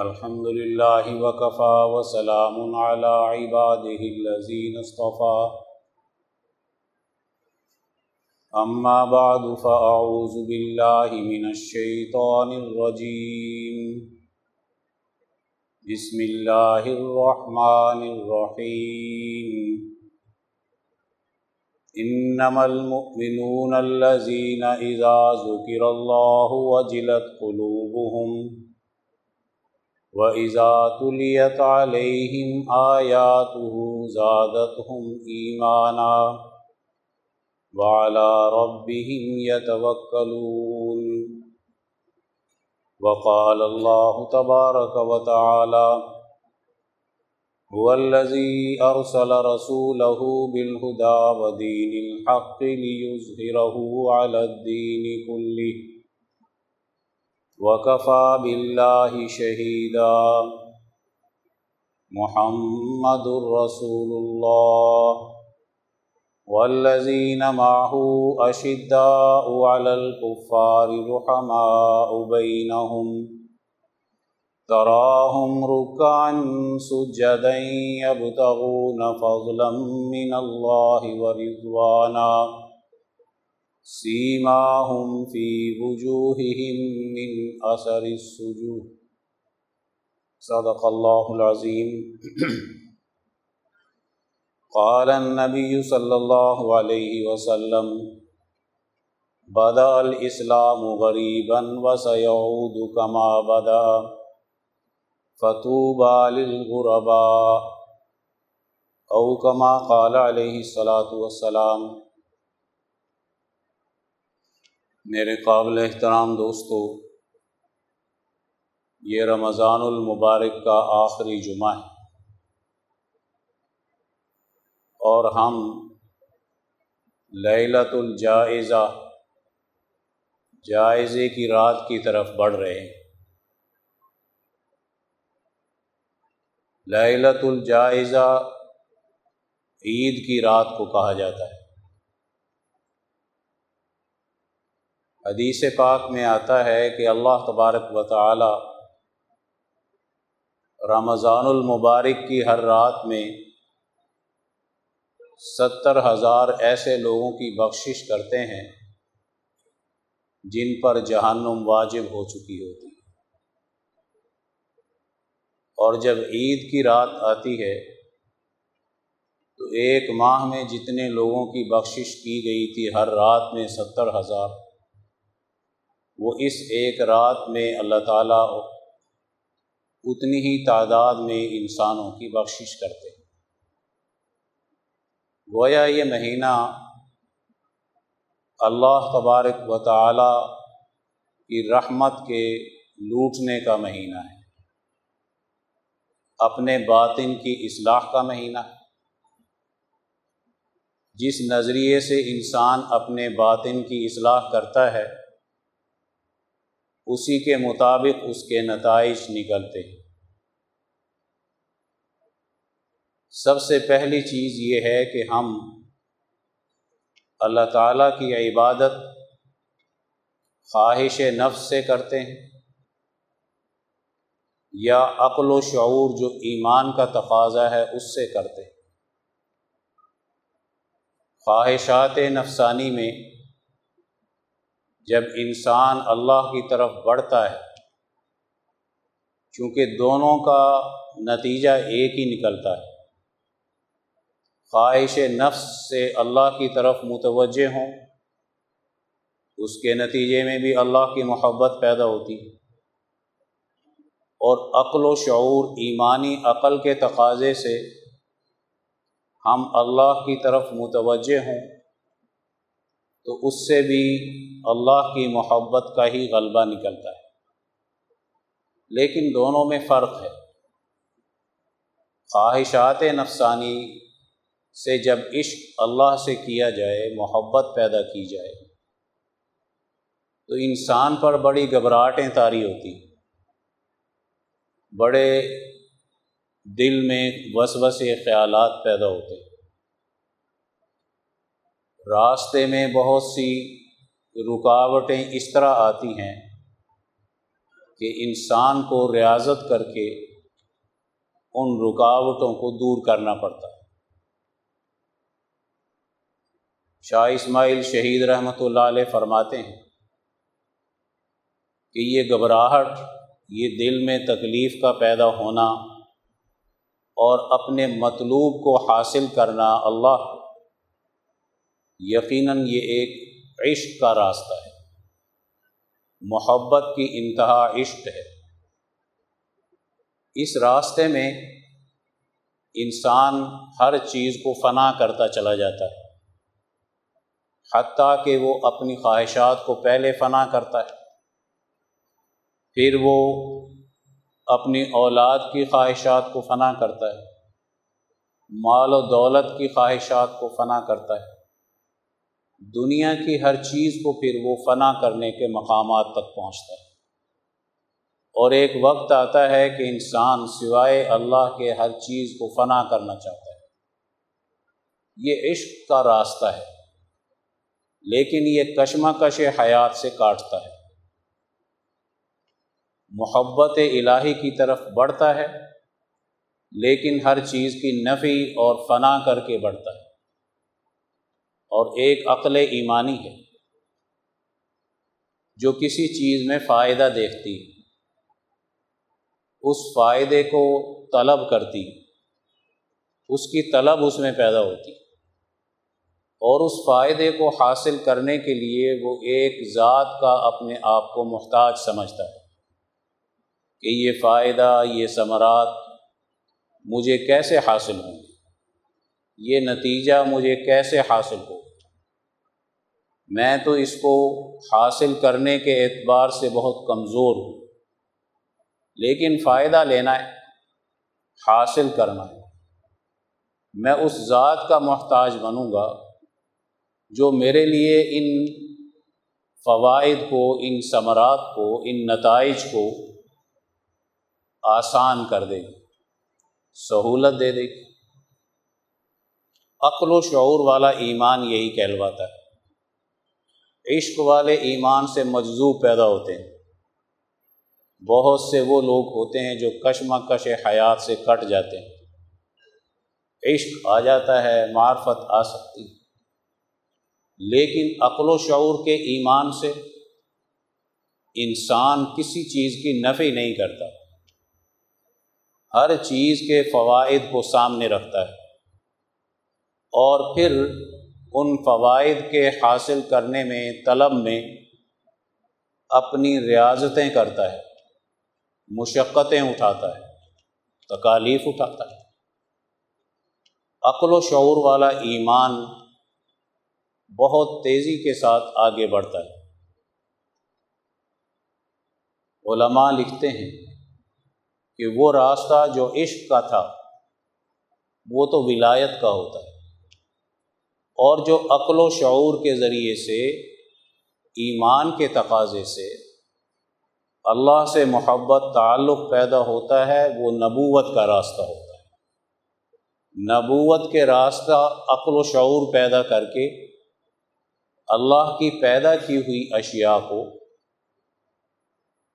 الحمد لله وكفى وسلام على عباده الذين اصطفى. أما بعد، فأعوذ بالله من الشيطان الرجيم. بسم الله الرحمن الرحيم. إنما المؤمنون الذين إذا ذكر الله وجلت قلوبهم وَإِذَا تُلِيَتْ عَلَيْهِمْ آيَاتُهُ زَادَتْهُمْ إِيمَانًا وَعَلَى رَبِّهِمْ يَتَوَكَّلُونَ وقال الله تبارك وتعالى هو الذي أرسل رسوله بالهدى ودين الحق ليظهره على الدين كله وكفى بالله شهيدا. محمد رسول الله. والذين معه أشداء على الكفار رحماء بينهم. تراهم ركعا سجدا يبتغون فضلا من الله ورضوانا. سیماہم فی وجوہہم من اثر السجود۔ صدق اللہ العظیم۔ قال النبی صلی اللہ علیہ وسلم، بدا الاسلام غریبا وسیعود کما بدا، فتوبا للغرباء. او کما قال علیہ الصلاة والسلام میرے قابل احترام دوستو، یہ رمضان المبارک کا آخری جمعہ ہے۔ اور ہم لیلت الجائزہ، جائزے کی رات کی طرف بڑھ رہے ہیں۔ لیلت الجائزہ عید کی رات کو کہا جاتا ہے۔ حدیث پاک میں آتا ہے کہ اللہ تبارک و تعالی رمضان المبارک کی ہر رات میں ستر ہزار ایسے لوگوں کی بخشش کرتے ہیں جن پر جہنم واجب ہو چکی ہوتی اور جب عید کی رات آتی ہے، تو ایک ماہ میں جتنے لوگوں کی بخشش کی گئی تھی، ہر رات میں ستر ہزار۔ وہ اس ایک رات میں اللہ تعالیٰ اتنی ہی تعداد میں انسانوں کی بخشش کرتے ہیں۔ گویا یہ مہینہ اللہ تبارک و تعالی کی رحمت کے لوٹنے کا مہینہ ہے۔ اپنے باطن کی اصلاح کا مہینہ ہے۔ جس نظریے سے انسان اپنے باطن کی اصلاح کرتا ہے اسی کے مطابق اس کے نتائج نکلتے ہیں۔ سب سے پہلی چیز یہ ہے کہ ہم اللہ تعالیٰ کی عبادت خواہش نفس سے کرتے ہیں یا عقل و شعور جو ایمان کا تقاضا ہے اس سے کرتے ہیں۔ خواہشات نفسانی میں جب انسان اللہ کی طرف بڑھتا ہے، چونکہ دونوں کا نتیجہ ایک ہی نکلتا ہے۔ خواہش نفس سے اللہ کی طرف متوجہ ہوں، اس کے نتیجے میں بھی اللہ کی محبت پیدا ہوتی ہے۔ اور عقل و شعور ایمانی عقل کے تقاضے سے ہم اللہ کی طرف متوجہ ہوں تو اس سے بھی اللہ کی محبت کا ہی غلبہ نکلتا ہے۔ لیکن دونوں میں فرق ہے۔ خواہشات نفسانی سے جب عشق اللہ سے کیا جائے، محبت پیدا کی جائے۔ تو انسان پر بڑی گھبراہٹیں تاری ہوتی بڑے دل میں وسوسے، خیالات پیدا ہوتے راستے میں بہت سی رکاوٹیں اس طرح آتی ہیں کہ انسان کو ریاضت کر کے ان رکاوٹوں کو دور کرنا پڑتا ہے۔ شاہ اسماعیل شہید رحمۃ اللہ علیہ فرماتے ہیں کہ یہ گھبراہٹ، یہ دل میں تکلیف کا پیدا ہونا اور اپنے مطلوب کو حاصل کرنا اللہ یقیناً یہ ایک عشق کا راستہ ہے۔ محبت کی انتہا عشق ہے۔ اس راستے میں انسان ہر چیز کو فنا کرتا چلا جاتا ہے۔ حتیٰ کہ وہ اپنی خواہشات کو پہلے فنا کرتا ہے۔ پھر وہ اپنی اولاد کی خواہشات کو فنا کرتا ہے۔ مال و دولت کی خواہشات کو فنا کرتا ہے۔ دنیا کی ہر چیز کو پھر وہ فنا کرنے کے مقامات تک پہنچتا ہے۔ اور ایک وقت آتا ہے کہ انسان سوائے اللہ کے ہر چیز کو فنا کرنا چاہتا ہے۔ یہ عشق کا راستہ ہے، لیکن یہ کشمکش حیات سے کاٹتا ہے۔ محبت الہی کی طرف بڑھتا ہے، لیکن ہر چیز کی نفی اور فنا کر کے بڑھتا ہے۔ اور ایک عقل ایمانی ہے جو کسی چیز میں فائدہ دیکھتی، اس فائدے کو طلب کرتی، اس کی طلب اس میں پیدا ہوتی اور اس فائدے کو حاصل کرنے کے لیے وہ ایک ذات کا اپنے آپ کو محتاج سمجھتا ہے کہ یہ فائدہ، یہ ثمرات مجھے کیسے حاصل ہوں گے؟ یہ نتیجہ مجھے کیسے حاصل ہو؟ میں تو اس کو حاصل کرنے کے اعتبار سے بہت کمزور ہوں، لیکن فائدہ لینا ہے، حاصل کرنا ہے۔ میں اس ذات کا محتاج بنوں گا جو میرے لیے ان فوائد کو، ان ثمرات کو، ان نتائج کو آسان کر دے گی سہولت دے دے گی عقل و شعور والا ایمان یہی کہلواتا ہے۔ عشق والے ایمان سے مجزوب پیدا ہوتے ہیں۔ بہت سے وہ لوگ ہوتے ہیں جو کشمکش حیات سے کٹ جاتے ہیں۔ عشق آ جاتا ہے، معرفت آ سکتی لیکن عقل و شعور کے ایمان سے انسان کسی چیز کی نفی نہیں کرتا۔ ہر چیز کے فوائد کو سامنے رکھتا ہے۔ اور پھر ان فوائد کے حاصل کرنے میں طلب میں اپنی ریاضتیں کرتا ہے، مشقتیں اٹھاتا ہے، تکالیف اٹھاتا ہے۔ عقل و شعور والا ایمان بہت تیزی کے ساتھ آگے بڑھتا ہے۔ علماء لکھتے ہیں کہ وہ راستہ جو عشق کا تھا، وہ تو ولایت کا ہوتا ہے۔ اور جو عقل و شعور کے ذریعے سے، ایمان کے تقاضے سے اللہ سے محبت، تعلق پیدا ہوتا ہے، وہ نبوت کا راستہ ہوتا ہے۔ نبوت کے راستہ عقل و شعور پیدا کر کے اللہ کی پیدا کی ہوئی اشیاء کو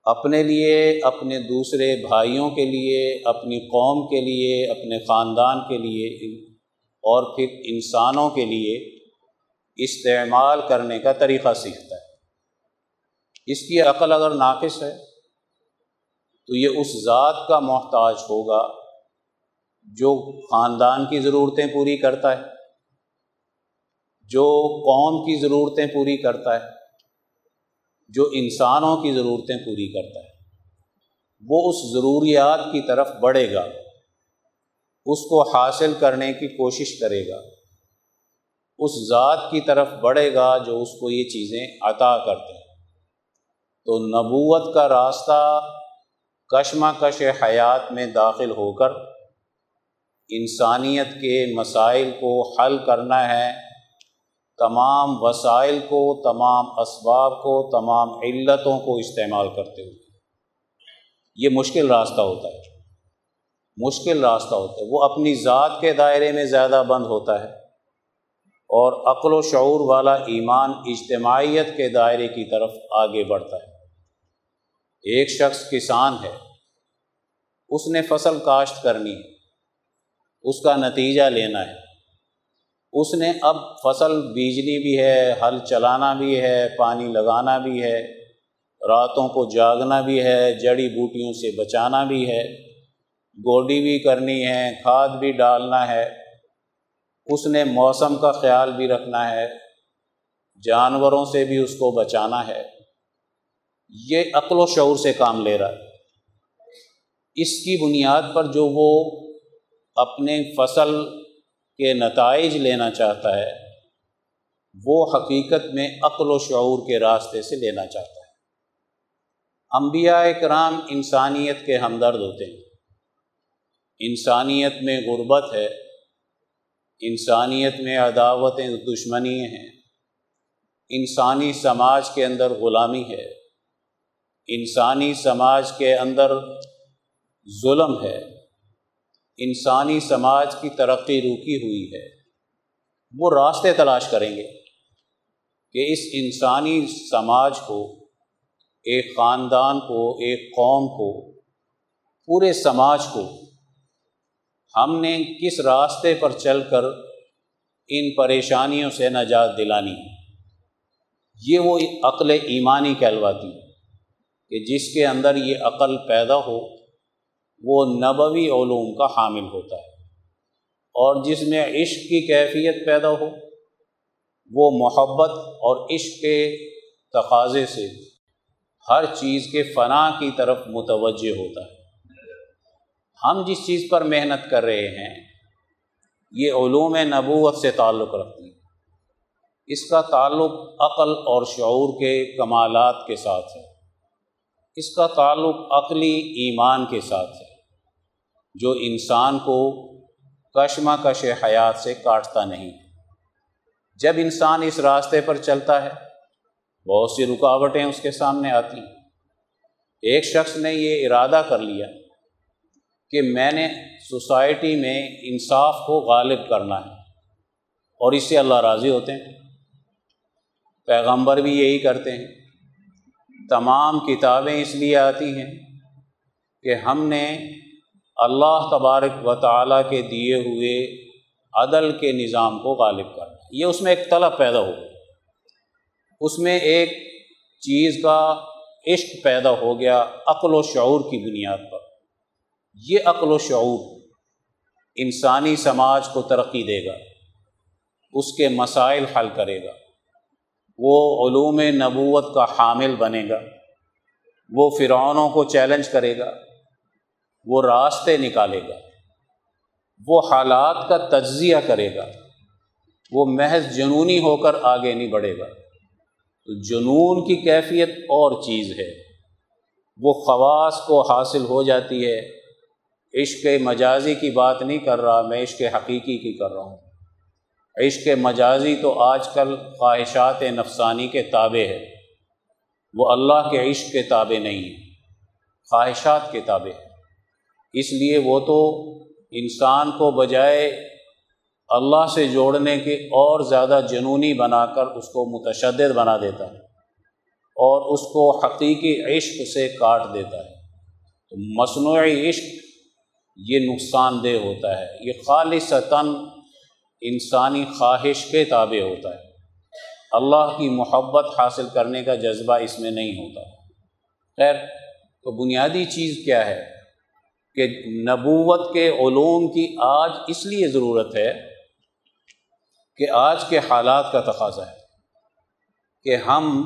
اپنے لیے، اپنے دوسرے بھائیوں کے لیے، اپنی قوم کے لیے، اپنے خاندان کے لیے اور پھر انسانوں کے لیے استعمال کرنے کا طریقہ سیکھتا ہے۔ اس کی عقل اگر ناقص ہے، تو یہ اس ذات کا محتاج ہوگا جو خاندان کی ضرورتیں پوری کرتا ہے، جو قوم کی ضرورتیں پوری کرتا ہے، جو انسانوں کی ضرورتیں پوری کرتا ہے۔ وہ اس ضروریات کی طرف بڑھے گا۔ اس کو حاصل کرنے کی کوشش کرے گا۔ اس ذات کی طرف بڑھے گا جو اس کو یہ چیزیں عطا کرتے ہیں۔ تو نبوت کا راستہ کشمکش حیات میں داخل ہو کر انسانیت کے مسائل کو حل کرنا ہے۔ تمام وسائل کو، تمام اسباب کو، تمام علتوں کو استعمال کرتے ہوئے۔ یہ مشکل راستہ ہوتا ہے۔ مشکل راستہ ہوتا ہے، وہ اپنی ذات کے دائرے میں زیادہ بند ہوتا ہے۔ اور عقل و شعور والا ایمان اجتماعیت کے دائرے کی طرف آگے بڑھتا ہے۔ ایک شخص کسان ہے، اس نے فصل کاشت کرنی ہے، اس کا نتیجہ لینا ہے۔ اس نے اب فصل بیجنی بھی ہے ہل چلانا بھی ہے، پانی لگانا بھی ہے، راتوں کو جاگنا بھی ہے، جڑی بوٹیوں سے بچانا بھی ہے۔ گوڈی بھی کرنی ہے، کھاد بھی ڈالنا ہے، اس نے موسم کا خیال بھی رکھنا ہے، جانوروں سے بھی اس کو بچانا ہے۔ یہ عقل و شعور سے کام لے رہا ہے۔ اس کی بنیاد پر جو وہ اپنے فصل کے نتائج لینا چاہتا ہے، وہ حقیقت میں عقل و شعور کے راستے سے لینا چاہتا ہے۔ انبیاء کرام انسانیت کے ہمدرد ہوتے ہیں۔ انسانیت میں غربت ہے، انسانیت میں عداوتیں دشمنی ہیں، انسانی سماج کے اندر غلامی ہے، انسانی سماج کے اندر ظلم ہے، انسانی سماج کی ترقی روکی ہوئی ہے۔ وہ راستے تلاش کریں گے کہ اس انسانی سماج کو، ایک خاندان کو، ایک قوم کو، پورے سماج کو ہم نے کس راستے پر چل کر ان پریشانیوں سے نجات دلانی ہے؟ یہ وہ عقل ایمانی کہلواتی ہے کہ جس کے اندر یہ عقل پیدا ہو، وہ نبوی علوم کا حامل ہوتا ہے۔ اور جس میں عشق کی کیفیت پیدا ہو، وہ محبت اور عشق کے تقاضے سے ہر چیز کے فنا کی طرف متوجہ ہوتا ہے۔ ہم جس چیز پر محنت کر رہے ہیں، یہ علوم نبوت سے تعلق رکھتی ہے اس کا تعلق عقل اور شعور کے کمالات کے ساتھ ہے۔ اس کا تعلق عقلی ایمان کے ساتھ ہے۔ جو انسان کو کشمہ کش حیات سے کاٹتا نہیں۔ جب انسان اس راستے پر چلتا ہے، بہت سی رکاوٹیں اس کے سامنے آتی۔ ہیں ایک شخص نے یہ ارادہ کر لیا۔ کہ میں نے سوسائٹی میں انصاف کو غالب کرنا ہے اور اس سے اللہ راضی ہوتے ہیں۔ پیغمبر بھی یہی کرتے ہیں۔ تمام کتابیں اس لیے آتی ہیں کہ ہم نے اللہ تبارک و تعالیٰ کے دیے ہوئے عدل کے نظام کو غالب کرنا یہ اس میں ایک طلب پیدا ہو اس میں ایک چیز کا عشق پیدا ہو گیا، عقل و شعور کی بنیاد پر۔ یہ عقل و شعور انسانی سماج کو ترقی دے گا، اس کے مسائل حل کرے گا، وہ علوم نبوت کا حامل بنے گا، وہ فرعونوں کو چیلنج کرے گا، وہ راستے نکالے گا، وہ حالات کا تجزیہ کرے گا، وہ محض جنونی ہو کر آگے نہیں بڑھے گا۔ تو جنون کی کیفیت اور چیز ہے، وہ خواص کو حاصل ہو جاتی ہے عشق مجازی کی بات نہیں کر رہا، میں عشق حقیقی کی کر رہا ہوں۔ عشق مجازی تو آج کل خواہشات نفسانی کے تابع ہے وہ اللہ کے عشق کے تابع نہیں ہیں، خواہشات کے تابع ہے اس لیے وہ تو انسان کو بجائے اللہ سے جوڑنے کے اور زیادہ جنونی بنا کر اس کو متشدد بنا دیتا ہے اور اس کو حقیقی عشق سے کاٹ دیتا ہے۔ تو مصنوعی عشق یہ نقصان دہ ہوتا ہے۔ یہ خالصتاً انسانی خواہش کے تابع ہوتا ہے۔ اللہ کی محبت حاصل کرنے کا جذبہ اس میں نہیں ہوتا۔ خیر، تو بنیادی چیز کیا ہے؟ کہ نبوت کے علوم کی آج اس لیے ضرورت ہے کہ آج کے حالات کا تقاضا ہے کہ ہم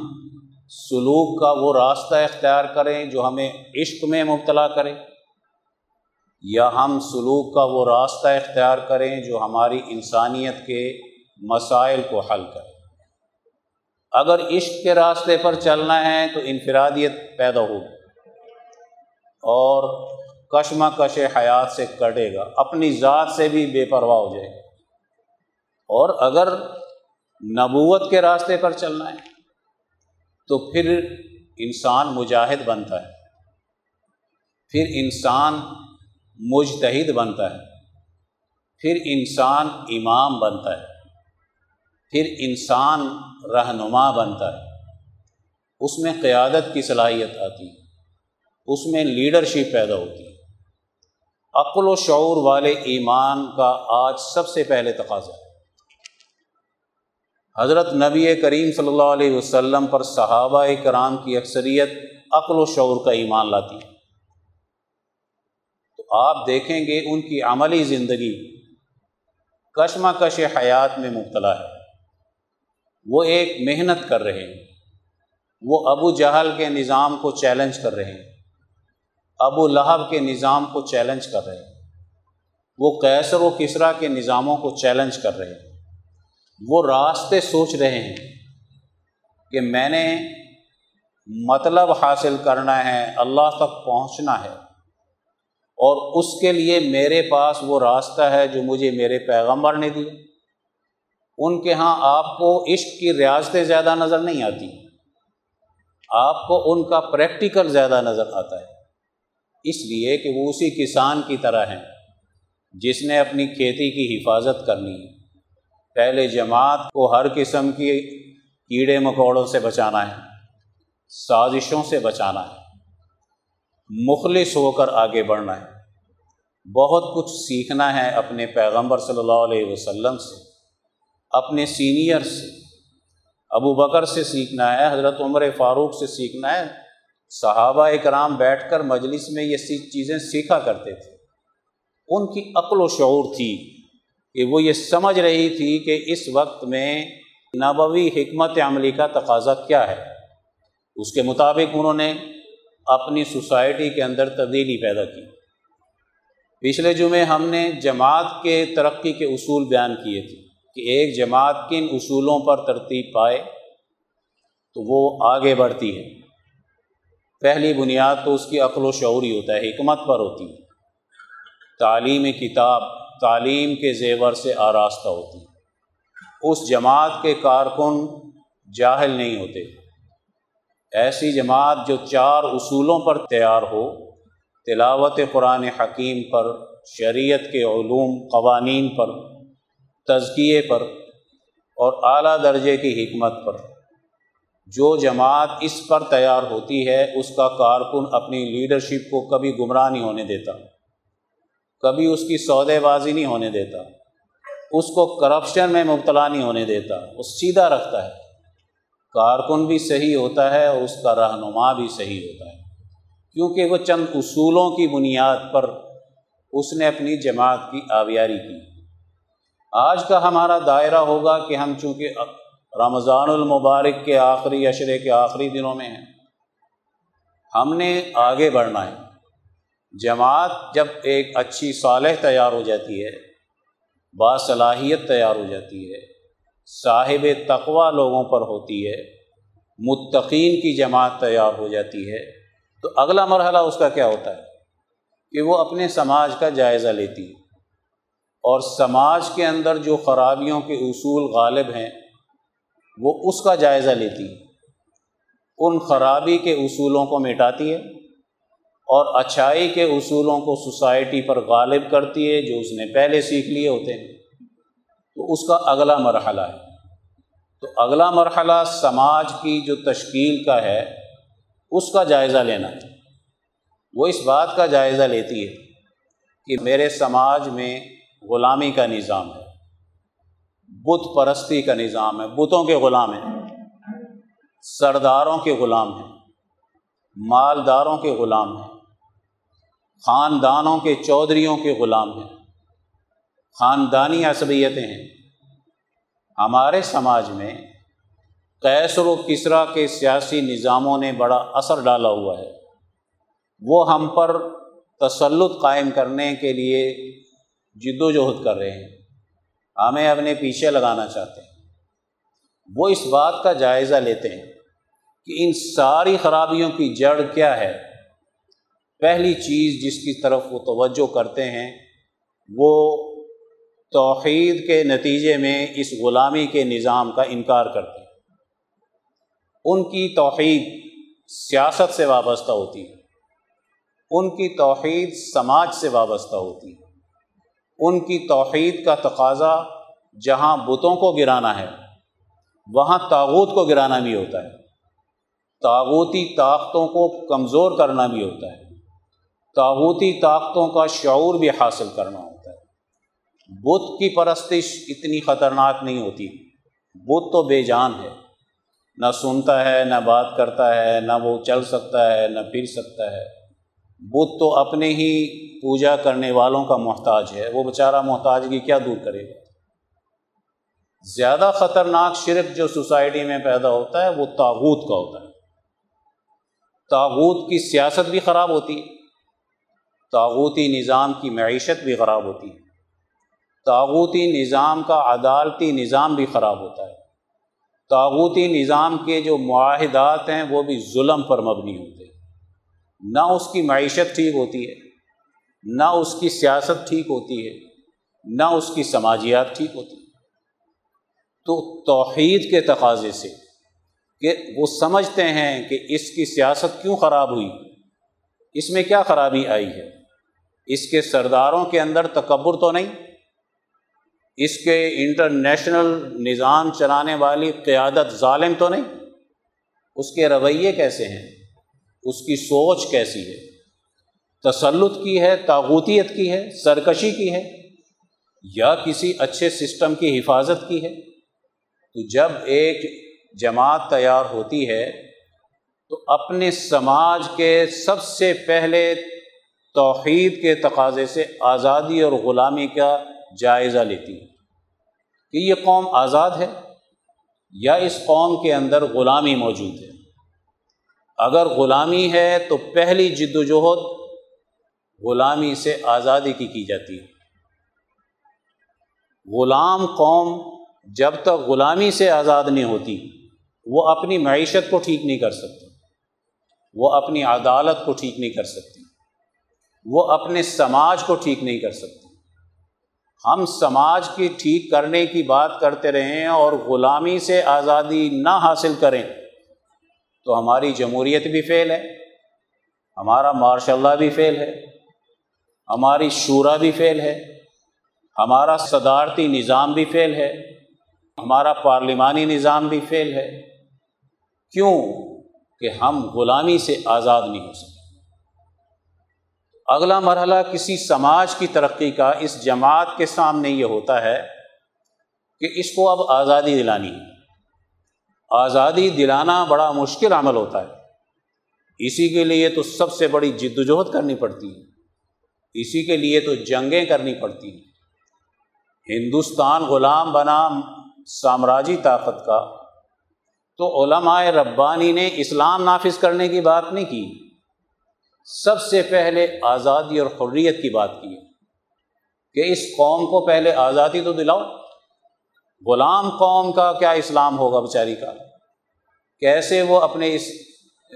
سلوک کا وہ راستہ اختیار کریں جو ہمیں عشق میں مبتلا کرے۔ یا ہم سلوک کا وہ راستہ اختیار کریں جو ہماری انسانیت کے مسائل کو حل کرے۔ اگر عشق کے راستے پر چلنا ہے تو انفرادیت پیدا ہوگی اور کشمہ کش حیات سے کٹے گا، اپنی ذات سے بھی بے پرواہ ہو جائے گا۔ اور اگر نبوت کے راستے پر چلنا ہے تو پھر انسان مجاہد بنتا ہے۔ پھر انسان مجتہد بنتا ہے۔ پھر انسان امام بنتا ہے۔ پھر انسان رہنما بنتا ہے۔ اس میں قیادت کی صلاحیت آتی ہے۔ اس میں لیڈرشپ پیدا ہوتی ہے۔ عقل و شعور والے ایمان کا آج سب سے پہلے تقاضا ہے۔ حضرت نبی کریم صلی اللہ علیہ وسلم پر صحابہ کرام کی اکثریت عقل و شعور کا ایمان لاتی ہے۔ آپ دیکھیں گے ان کی عملی زندگی کشمکش حیات میں مبتلا ہے۔ وہ ایک محنت کر رہے ہیں۔ وہ ابو جہل کے نظام کو چیلنج کر رہے ہیں۔ ابو لہب کے نظام کو چیلنج کر رہے ہیں۔ وہ کیسر و کسرا کے نظاموں کو چیلنج کر رہے ہیں۔ وہ راستے سوچ رہے ہیں کہ میں نے مطلب حاصل کرنا ہے، اللہ تک پہنچنا ہے۔ اور اس کے لیے میرے پاس وہ راستہ ہے جو مجھے میرے پیغمبر نے دیا۔ ان کے ہاں آپ کو عشق کی ریاستیں زیادہ نظر نہیں آتی۔ آپ کو ان کا پریکٹیکل زیادہ نظر آتا ہے۔ اس لیے کہ وہ اسی کسان کی طرح ہیں جس نے اپنی کھیتی کی حفاظت کرنی ہے۔ پہلے جماعت کو ہر قسم کی کیڑے مکوڑوں سے بچانا ہے، سازشوں سے بچانا ہے۔ مخلص ہو کر آگے بڑھنا ہے۔ بہت کچھ سیکھنا ہے اپنے پیغمبر صلی اللہ علیہ وسلم سے، اپنے سینئر سے۔ ابو بکر سے سیکھنا ہے، حضرت عمر فاروق سے سیکھنا ہے۔ صحابہ اکرام بیٹھ کر مجلس میں یہ چیزیں سیکھا کرتے تھے۔ ان کی عقل و شعور تھی کہ وہ یہ سمجھ رہی تھی کہ اس وقت میں نبوی حکمت عملی کا تقاضا کیا ہے۔ اس کے مطابق انہوں نے اپنی سوسائٹی کے اندر تبدیلی پیدا کی۔ پچھلے جمعے ہم نے جماعت کے ترقی کے اصول بیان کیے تھے کہ ایک جماعت کن اصولوں پر ترتیب پائے تو وہ آگے بڑھتی ہے۔ پہلی بنیاد تو اس کی عقل و شعوری ہوتا ہے، حکمت پر ہوتی ہے۔ تعلیم کتاب، تعلیم کے زیور سے آراستہ ہوتی ہے۔ اس جماعت کے کارکن جاہل نہیں ہوتے۔ ایسی جماعت جو چار اصولوں پر تیار ہو، تلاوت قرآن حکیم پر، شریعت کے علوم، قوانین پر، تزکیے پر اور اعلیٰ درجے کی حکمت پر۔ جو جماعت اس پر تیار ہوتی ہے، اس کا کارکن اپنی لیڈرشپ کو کبھی گمراہ نہیں ہونے دیتا، کبھی اس کی سودے بازی نہیں ہونے دیتا، اس کو کرپشن میں مبتلا نہیں ہونے دیتا، وہ سیدھا رکھتا ہے۔ کارکن بھی صحیح ہوتا ہے اور اس کا رہنما بھی صحیح ہوتا ہے۔ کیونکہ وہ چند اصولوں کی بنیاد پر اس نے اپنی جماعت کی آبیاری کی۔ آج کا ہمارا دائرہ ہوگا کہ ہم چونکہ رمضان المبارک کے آخری اشرے کے آخری دنوں میں ہیں، ہم نے آگے بڑھنا ہے۔ جماعت جب ایک اچھی صالح تیار ہو جاتی ہے باصلاحیت تیار ہو جاتی ہے صاحب تقوا لوگوں پر ہوتی ہے، متقین کی جماعت تیار ہو جاتی ہے۔ تو اگلا مرحلہ اس کا کیا ہوتا ہے؟ کہ وہ اپنے سماج کا جائزہ لیتی ہے۔ اور سماج کے اندر جو خرابیوں کے اصول غالب ہیں، وہ اس کا جائزہ لیتی ہے۔ ان خرابی کے اصولوں کو مٹاتی ہے اور اچھائی کے اصولوں کو سوسائٹی پر غالب کرتی ہے، جو اس نے پہلے سیکھ لیے ہوتے ہیں۔ تو اس کا اگلا مرحلہ ہے۔ تو اگلا مرحلہ سماج کی جو تشکیل کا ہے، اس کا جائزہ لینا۔ وہ اس بات کا جائزہ لیتی ہے کہ میرے سماج میں غلامی کا نظام ہے، بت پرستی کا نظام ہے، بتوں کے غلام ہیں، سرداروں کے غلام ہیں، مالداروں کے غلام ہیں، خاندانوں کے چودھریوں کے غلام ہیں۔ خاندانی عصبیتیں ہیں۔ ہمارے سماج میں کیسر و کسرا کے سیاسی نظاموں نے بڑا اثر ڈالا ہوا ہے۔ وہ ہم پر تسلط قائم کرنے کے لیے جد و جہد کر رہے ہیں۔ ہمیں اپنے پیچھے لگانا چاہتے ہیں۔ وہ اس بات کا جائزہ لیتے ہیں کہ ان ساری خرابیوں کی جڑ کیا ہے۔ پہلی چیز جس کی طرف وہ توجہ کرتے ہیں وہ توحید کے نتیجے میں اس غلامی کے نظام کا انکار کرتے ہیں۔ ان کی توحید سیاست سے وابستہ ہوتی ہے۔ ان کی توحید سماج سے وابستہ ہوتی ہے۔ ان کی توحید کا تقاضا جہاں بتوں کو گرانا ہے، وہاں تاغوت کو گرانا بھی ہوتا ہے۔ تاغوتی طاقتوں کو کمزور کرنا بھی ہوتا ہے۔ تاغوتی طاقتوں کا شعور بھی حاصل کرنا ہوتا ہے۔ بت کی پرستش اتنی خطرناک نہیں ہوتی۔ بت تو بے جان ہے۔ نہ سنتا ہے، نہ بات کرتا ہے، نہ وہ چل سکتا ہے، نہ پھر سکتا ہے۔ بت تو اپنے ہی پوجا کرنے والوں کا محتاج ہے۔ وہ بیچارہ محتاجگی کیا دور کرے؟ گا زیادہ خطرناک شرک جو سوسائٹی میں پیدا ہوتا ہے، وہ تاغوت کا ہوتا ہے۔ تاغوت کی سیاست بھی خراب ہوتی۔ ہے تاغوتی نظام کی معیشت بھی خراب ہوتی۔ ہے تاغوتی نظام کا عدالتی نظام بھی خراب ہوتا ہے۔ تاغوتی نظام کے جو معاہدات ہیں وہ بھی ظلم پر مبنی ہوتے ہیں۔ نہ اس کی معیشت ٹھیک ہوتی ہے، نہ اس کی سیاست ٹھیک ہوتی ہے، نہ اس کی سماجیات ٹھیک ہوتی ہے تو توحید کے تقاضے سے کہ وہ سمجھتے ہیں کہ اس کی سیاست کیوں خراب ہوئی، اس میں کیا خرابی آئی ہے؟ اس کے سرداروں کے اندر تکبر تو نہیں؟ اس کے انٹرنیشنل نظام چلانے والی قیادت ظالم تو نہیں؟ اس کے رویے کیسے ہیں؟ اس کی سوچ کیسی ہے؟ تسلط کی ہے، تاغوتیت کی ہے، سرکشی کی ہے، یا کسی اچھے سسٹم کی حفاظت کی ہے؟ تو جب ایک جماعت تیار ہوتی ہے، تو اپنے سماج کے سب سے پہلے توحید کے تقاضے سے آزادی اور غلامی کا جائزہ لیتی ہے کہ یہ قوم آزاد ہے یا اس قوم کے اندر غلامی موجود ہے۔ اگر غلامی ہے تو پہلی جد وجہد غلامی سے آزادی کی کی جاتی ہے۔ غلام قوم جب تک غلامی سے آزاد نہیں ہوتی، وہ اپنی معیشت کو ٹھیک نہیں کر سکتی، وہ اپنی عدالت کو ٹھیک نہیں کر سکتی، وہ اپنے سماج کو ٹھیک نہیں کر سکتی۔ ہم سماج کی ٹھیک کرنے کی بات کرتے رہیں اور غلامی سے آزادی نہ حاصل کریں، تو ہماری جمہوریت بھی فیل ہے، ہمارا ماشاء اللہ بھی فیل ہے، ہماری شعرا بھی فیل ہے، ہمارا صدارتی نظام بھی فیل ہے، ہمارا پارلیمانی نظام بھی فیل ہے۔ کیوں کہ ہم غلامی سے آزاد نہیں ہو سکتے؟ اگلا مرحلہ کسی سماج کی ترقی کا اس جماعت کے سامنے یہ ہوتا ہے کہ اس کو اب آزادی دلانی ہے۔ آزادی دلانا بڑا مشکل عمل ہوتا ہے۔ اسی کے لیے تو سب سے بڑی جد وجہد کرنی پڑتی ہے۔ اسی کے لیے تو جنگیں کرنی پڑتی ہیں۔ ہندوستان غلام بنا سامراجی طاقت کا۔ تو علماء ربانی نے اسلام نافذ کرنے کی بات نہیں کی۔ سب سے پہلے آزادی اور حریت کی بات کی کہ اس قوم کو پہلے آزادی تو دلاؤ، غلام قوم کا کیا اسلام ہوگا بیچاری کا؟ کیسے وہ اپنے اس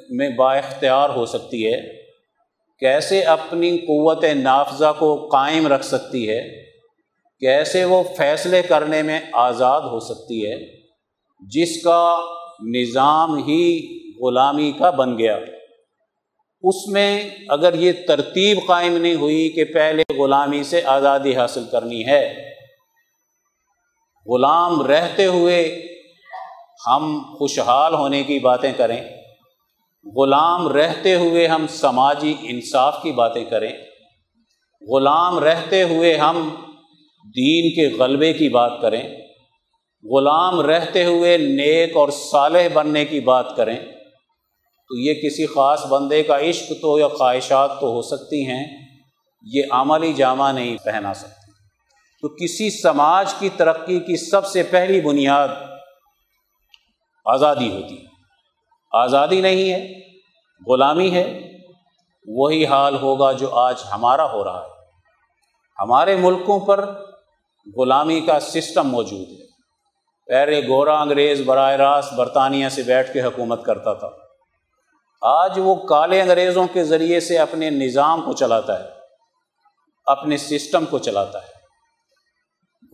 میں با اختیار ہو سکتی ہے؟ کیسے اپنی قوت نافذہ کو قائم رکھ سکتی ہے؟ کیسے وہ فیصلے کرنے میں آزاد ہو سکتی ہے؟ جس کا نظام ہی غلامی کا بن گیا۔ اس میں اگر یہ ترتیب قائم نہیں ہوئی کہ پہلے غلامی سے آزادی حاصل کرنی ہے، غلام رہتے ہوئے ہم خوشحال ہونے کی باتیں کریں، غلام رہتے ہوئے ہم سماجی انصاف کی باتیں کریں، غلام رہتے ہوئے ہم دین کے غلبے کی بات کریں، غلام رہتے ہوئے نیک اور صالح بننے کی بات کریں۔ تو یہ کسی خاص بندے کا عشق تو یا خواہشات تو ہو سکتی ہیں، یہ عملی جامع نہیں پہنا سکتی۔ تو کسی سماج کی ترقی کی سب سے پہلی بنیاد آزادی ہوتی ہے۔ آزادی نہیں ہے، غلامی ہے، وہی حال ہوگا جو آج ہمارا ہو رہا ہے۔ ہمارے ملکوں پر غلامی کا سسٹم موجود ہے۔ پہلے گورا انگریز براہ راست برطانیہ سے بیٹھ کے حکومت کرتا تھا۔ آج وہ کالے انگریزوں کے ذریعے سے اپنے نظام کو چلاتا ہے، اپنے سسٹم کو چلاتا ہے۔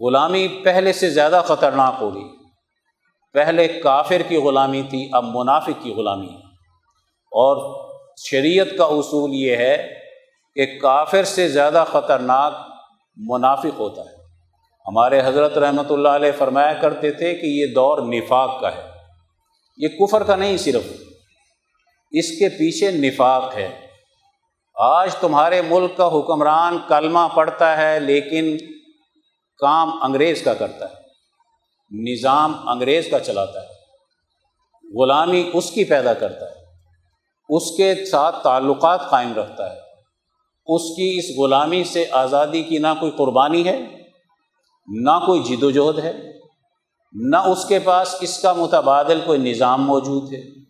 غلامی پہلے سے زیادہ خطرناک ہوگی پہلے کافر کی غلامی تھی، اب منافق کی غلامی اور شریعت کا اصول یہ ہے کہ کافر سے زیادہ خطرناک منافق ہوتا ہے۔ ہمارے حضرت رحمۃ اللہ علیہ فرمایا کرتے تھے کہ یہ دور نفاق کا ہے۔ یہ کفر کا نہیں، صرف اس کے پیچھے نفاق ہے۔ آج تمہارے ملک کا حکمران کلمہ پڑھتا ہے، لیکن کام انگریز کا کرتا ہے۔ نظام انگریز کا چلاتا ہے۔ غلامی اس کی پیدا کرتا ہے۔ اس کے ساتھ تعلقات قائم رکھتا ہے۔ اس کی اس غلامی سے آزادی کی نہ کوئی قربانی ہے، نہ کوئی جد و جہد ہے، نہ اس کے پاس اس کا متبادل کوئی نظام موجود ہے۔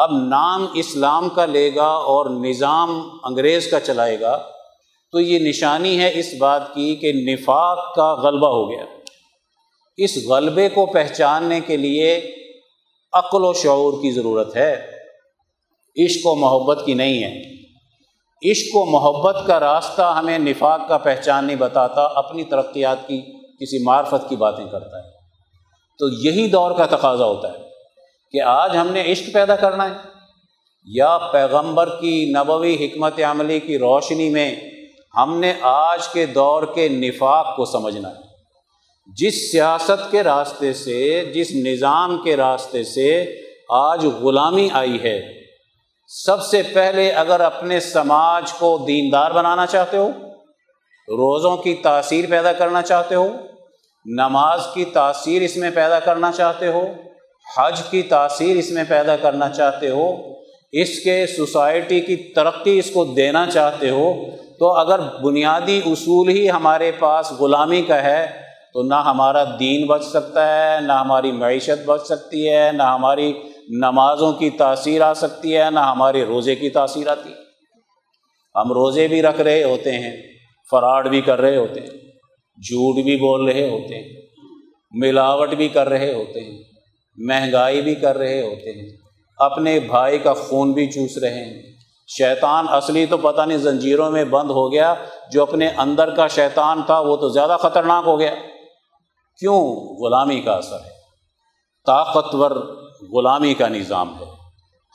اب نام اسلام کا لے گا اور نظام انگریز کا چلائے گا، تو یہ نشانی ہے اس بات کی کہ نفاق کا غلبہ ہو گیا۔ اس غلبے کو پہچاننے کے لیے عقل و شعور کی ضرورت ہے۔ عشق و محبت کی نہیں ہے۔ عشق و محبت کا راستہ ہمیں نفاق کا پہچان نہیں بتاتا، اپنی ترقیات کی، کسی معرفت کی باتیں کرتا ہے۔ تو یہی دور کا تقاضا ہوتا ہے۔ کہ آج ہم نے عشق پیدا کرنا ہے۔ یا پیغمبر کی نبوی حکمت عملی کی روشنی میں ہم نے آج کے دور کے نفاق کو سمجھنا ہے۔ جس سیاست کے راستے سے، جس نظام کے راستے سے آج غلامی آئی ہے۔ سب سے پہلے اگر اپنے سماج کو دیندار بنانا چاہتے ہو، روزوں کی تاثیر پیدا کرنا چاہتے ہو، نماز کی تاثیر اس میں پیدا کرنا چاہتے ہو حج کی تاثیر اس میں پیدا کرنا چاہتے ہو، اس کے سوسائٹی کی ترقی اس کو دینا چاہتے ہو، تو اگر بنیادی اصول ہی ہمارے پاس غلامی کا ہے، تو نہ ہمارا دین بچ سکتا ہے، نہ ہماری معیشت بچ سکتی ہے، نہ ہماری نمازوں کی تاثیر آ سکتی ہے، نہ ہمارے روزے کی تاثیر آتی۔ ہم روزے بھی رکھ رہے ہوتے ہیں، فراڈ بھی کر رہے ہوتے ہیں، جھوٹ بھی بول رہے ہوتے ہیں، ملاوٹ بھی کر رہے ہوتے ہیں۔ مہنگائی بھی کر رہے ہوتے ہیں، اپنے بھائی کا خون بھی چوس رہے ہیں۔ شیطان اصلی تو پتہ نہیں زنجیروں میں بند ہو گیا، جو اپنے اندر کا شیطان تھا وہ تو زیادہ خطرناک ہو گیا۔ کیوں؟ غلامی کا اثر ہے۔ طاقتور غلامی کا نظام ہے۔